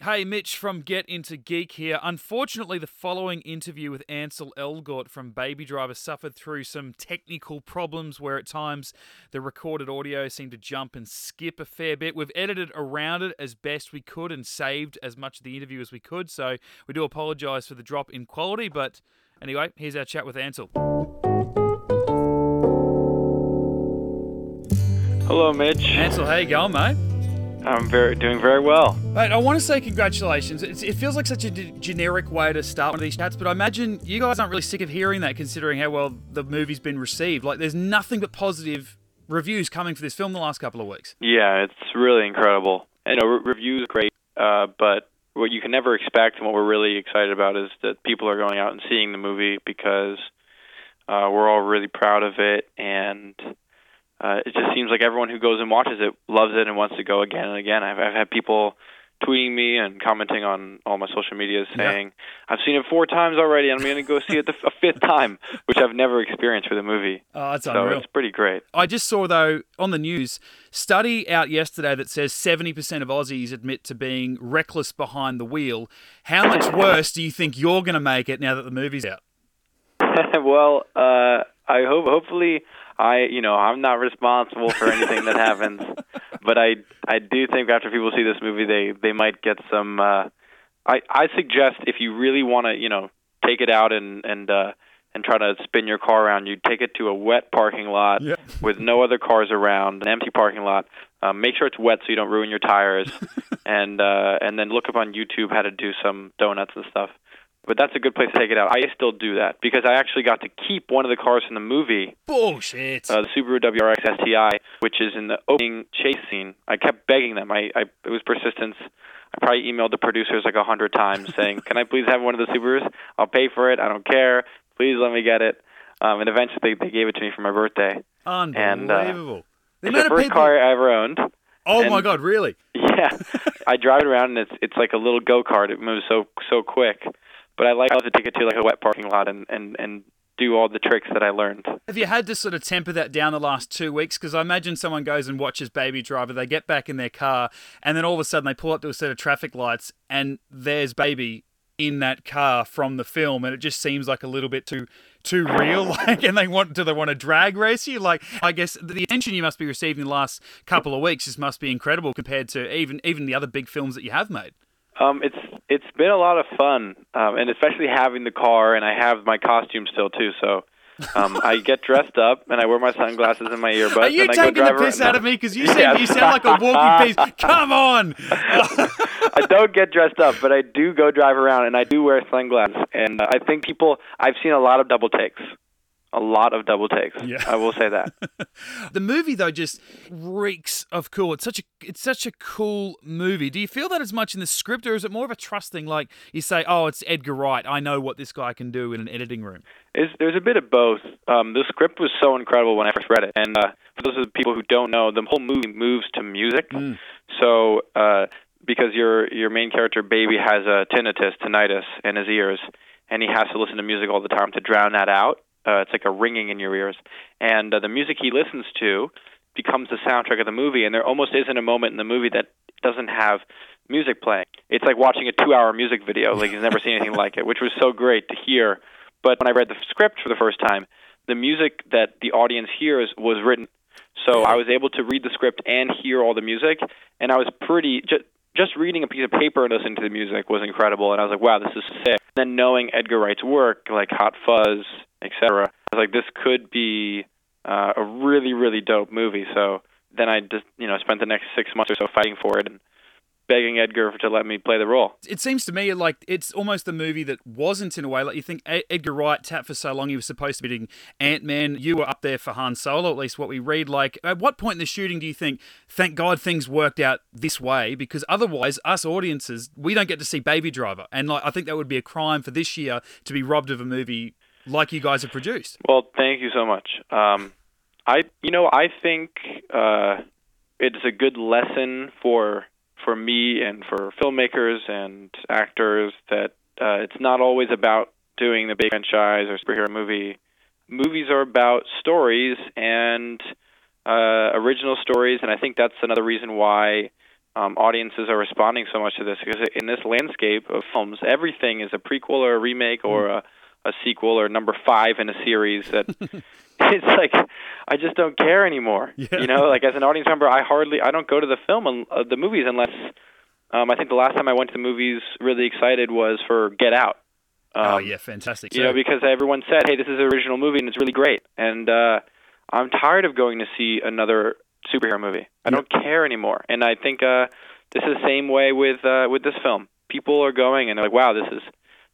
Hey, Mitch from Get Into Geek here. Unfortunately, the following interview with Ansel Elgort from Baby Driver suffered through some technical problems where at times the recorded audio seemed to jump and skip a fair bit. We've edited around it as best we could and saved as much of the interview as we could, so we do apologise for the drop in quality, but anyway, here's our chat with Ansel. Hello, Mitch. Ansel, how you going, mate? I'm very doing very well. Mate, I want to say congratulations. It's, it feels like such a d- generic way to start one of these chats, but I imagine you guys aren't really sick of hearing that considering how well the movie's been received. Like, there's nothing but positive reviews coming for this film the last couple of weeks. Yeah, it's really incredible. And you know, re- reviews are great, uh, but what you can never expect and what we're really excited about is that people are going out and seeing the movie because uh, we're all really proud of it and uh, it just seems like everyone who goes and watches it loves it and wants to go again and again. I've, I've had people tweeting me and commenting on all my social medias saying, yeah. "I've seen it four times already, and I'm going to go see it the, a fifth time," which I've never experienced with a movie. Oh, that's so unreal. it's pretty great. I just saw though on the news study out yesterday that says 70% of Aussies admit to being reckless behind the wheel. How much worse do you think you're going to make it now that the movie's out? well, uh, I hope hopefully I, you know, I'm not responsible for anything that happens, but I, I do think after people see this movie, they, they might get some. Uh, I, I suggest if you really want to, you know, take it out and and uh, and try to spin your car around, you take it to a wet parking lot yeah. with no other cars around, an empty parking lot. Um, make sure it's wet so you don't ruin your tires, and uh, and then look up on YouTube how to do some donuts and stuff but that's a good place to take it out. I still do that because I actually got to keep one of the cars from the movie. Bullshit. Uh, the Subaru WRX STI, which is in the opening chase scene. I kept begging them. I, I it was persistence. I probably emailed the producers like a hundred times saying, "Can I please have one of the Subarus? I'll pay for it. I don't care. Please let me get it." Um, and eventually, they, they gave it to me for my birthday. Unbelievable. And, uh, it's the first people... car I ever owned. Oh and, my god, really? Yeah. I drive it around and it's it's like a little go kart. It moves so so quick but I like to take it to like a wet parking lot and and and do all the tricks that I learned. Have you had to sort of temper that down the last two weeks? Because I imagine someone goes and watches Baby Driver, they get back in their car, and then all of a sudden they pull up to a set of traffic lights, and there's Baby in that car from the film, and it just seems like a little bit too too real. Like, and they want do they want to drag race you? Like, I guess the attention you must be receiving the last couple of weeks just must be incredible compared to even even the other big films that you have made. Um, it's it's been a lot of fun, um, and especially having the car, and I have my costume still too. So um, I get dressed up and I wear my sunglasses and my earbuds. Are you and taking I go the piss around. out of me? Because you said you sound like a walking piece. Come on. I don't get dressed up, but I do go drive around and I do wear sunglasses. And uh, I think people, I've seen a lot of double takes a lot of double takes. Yeah. I will say that. the movie though just reeks of cool. It's such a it's such a cool movie. Do you feel that as much in the script or is it more of a trusting like you say, "Oh, it's Edgar Wright. I know what this guy can do in an editing room." It's, there's a bit of both. Um, the script was so incredible when I first read it. And uh, for those of the people who don't know, the whole movie moves to music. Mm. So uh, because your your main character baby has a tinnitus, tinnitus in his ears, and he has to listen to music all the time to drown that out uh, it's like a ringing in your ears, and uh, the music he listens to becomes the soundtrack of the movie. And there almost isn't a moment in the movie that doesn't have music playing. It's like watching a two-hour music video. Like he's never seen anything like it, which was so great to hear. But when I read the script for the first time, the music that the audience hears was written. So I was able to read the script and hear all the music, and I was pretty just just reading a piece of paper and listening to the music was incredible. And I was like, wow, this is sick. And then knowing Edgar Wright's work, like Hot Fuzz, etc. I was like, this could be uh, a really, really dope movie. So then I just, you know, spent the next six months or so fighting for it and begging Edgar to let me play the role. It seems to me like it's almost the movie that wasn't in a way. Like you think Edgar Wright tapped for so long, he was supposed to be doing Ant Man. You were up there for Han Solo, at least what we read. Like, at what point in the shooting do you think, thank God things worked out this way? Because otherwise, us audiences, we don't get to see Baby Driver, and like I think that would be a crime for this year to be robbed of a movie like you guys have produced. Well, thank you so much. Um, I, you know, I think uh, it's a good lesson for for me and for filmmakers and actors that uh, it's not always about doing the big franchise or superhero movie. Movies are about stories and uh, original stories, and I think that's another reason why um, audiences are responding so much to this because in this landscape of films, everything is a prequel or a remake or a, a sequel or number five in a series that it's like I just don't care anymore. Yeah. You know, like as an audience member, I hardly I don't go to the film un- uh, the movies unless um, I think the last time I went to the movies really excited was for Get Out. Um, oh yeah, fantastic. You know, because everyone said, "Hey, this is an original movie and it's really great." And uh, I'm tired of going to see another superhero movie. I don't care anymore. And I think uh, this is the same way with uh, with this film. People are going and they're like, "Wow, this is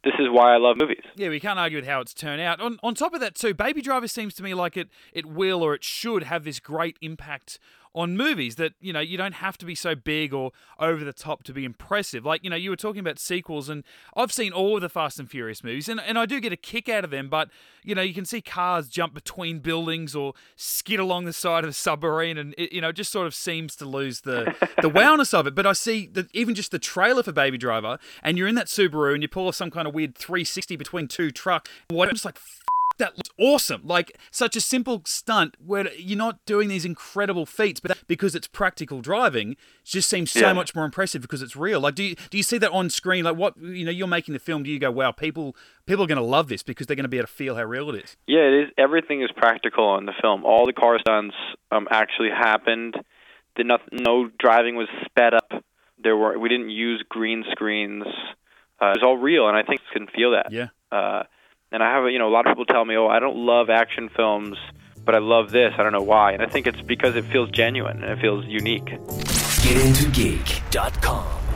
this is why I love movies." Yeah, we can't argue with how it's turned out. On on top of that too, Baby Driver seems to me like it it will or it should have this great impact on movies that, you know, you don't have to be so big or over the top to be impressive. Like, you know, you were talking about sequels and I've seen all of the Fast and Furious movies and, and I do get a kick out of them, but you know, you can see cars jump between buildings or skid along the side of a submarine and it, you know, just sort of seems to lose the the wowness of it. But I see that even just the trailer for Baby Driver and you're in that Subaru and you pull off some kind of weird 360 between two trucks. What I'm just like "F- that looks awesome. Like such a simple stunt where you're not doing these incredible feats, but because it's practical driving, it just seems so Yeah. much more impressive because it's real. Like, do you do you see that on screen? Like, what you know, you're making the film. Do you go, wow, people people are going to love this because they're going to be able to feel how real it is? Yeah, it is. Everything is practical in the film. All the car stunts um, actually happened. The no, no driving was sped up. There were we didn't use green screens. Uh, it was all real, and I think you can feel that. Yeah. Uh, and I have you know a lot of people tell me, oh, I don't love action films, but I love this. I don't know why, and I think it's because it feels genuine and it feels unique. GetIntoGeek.com.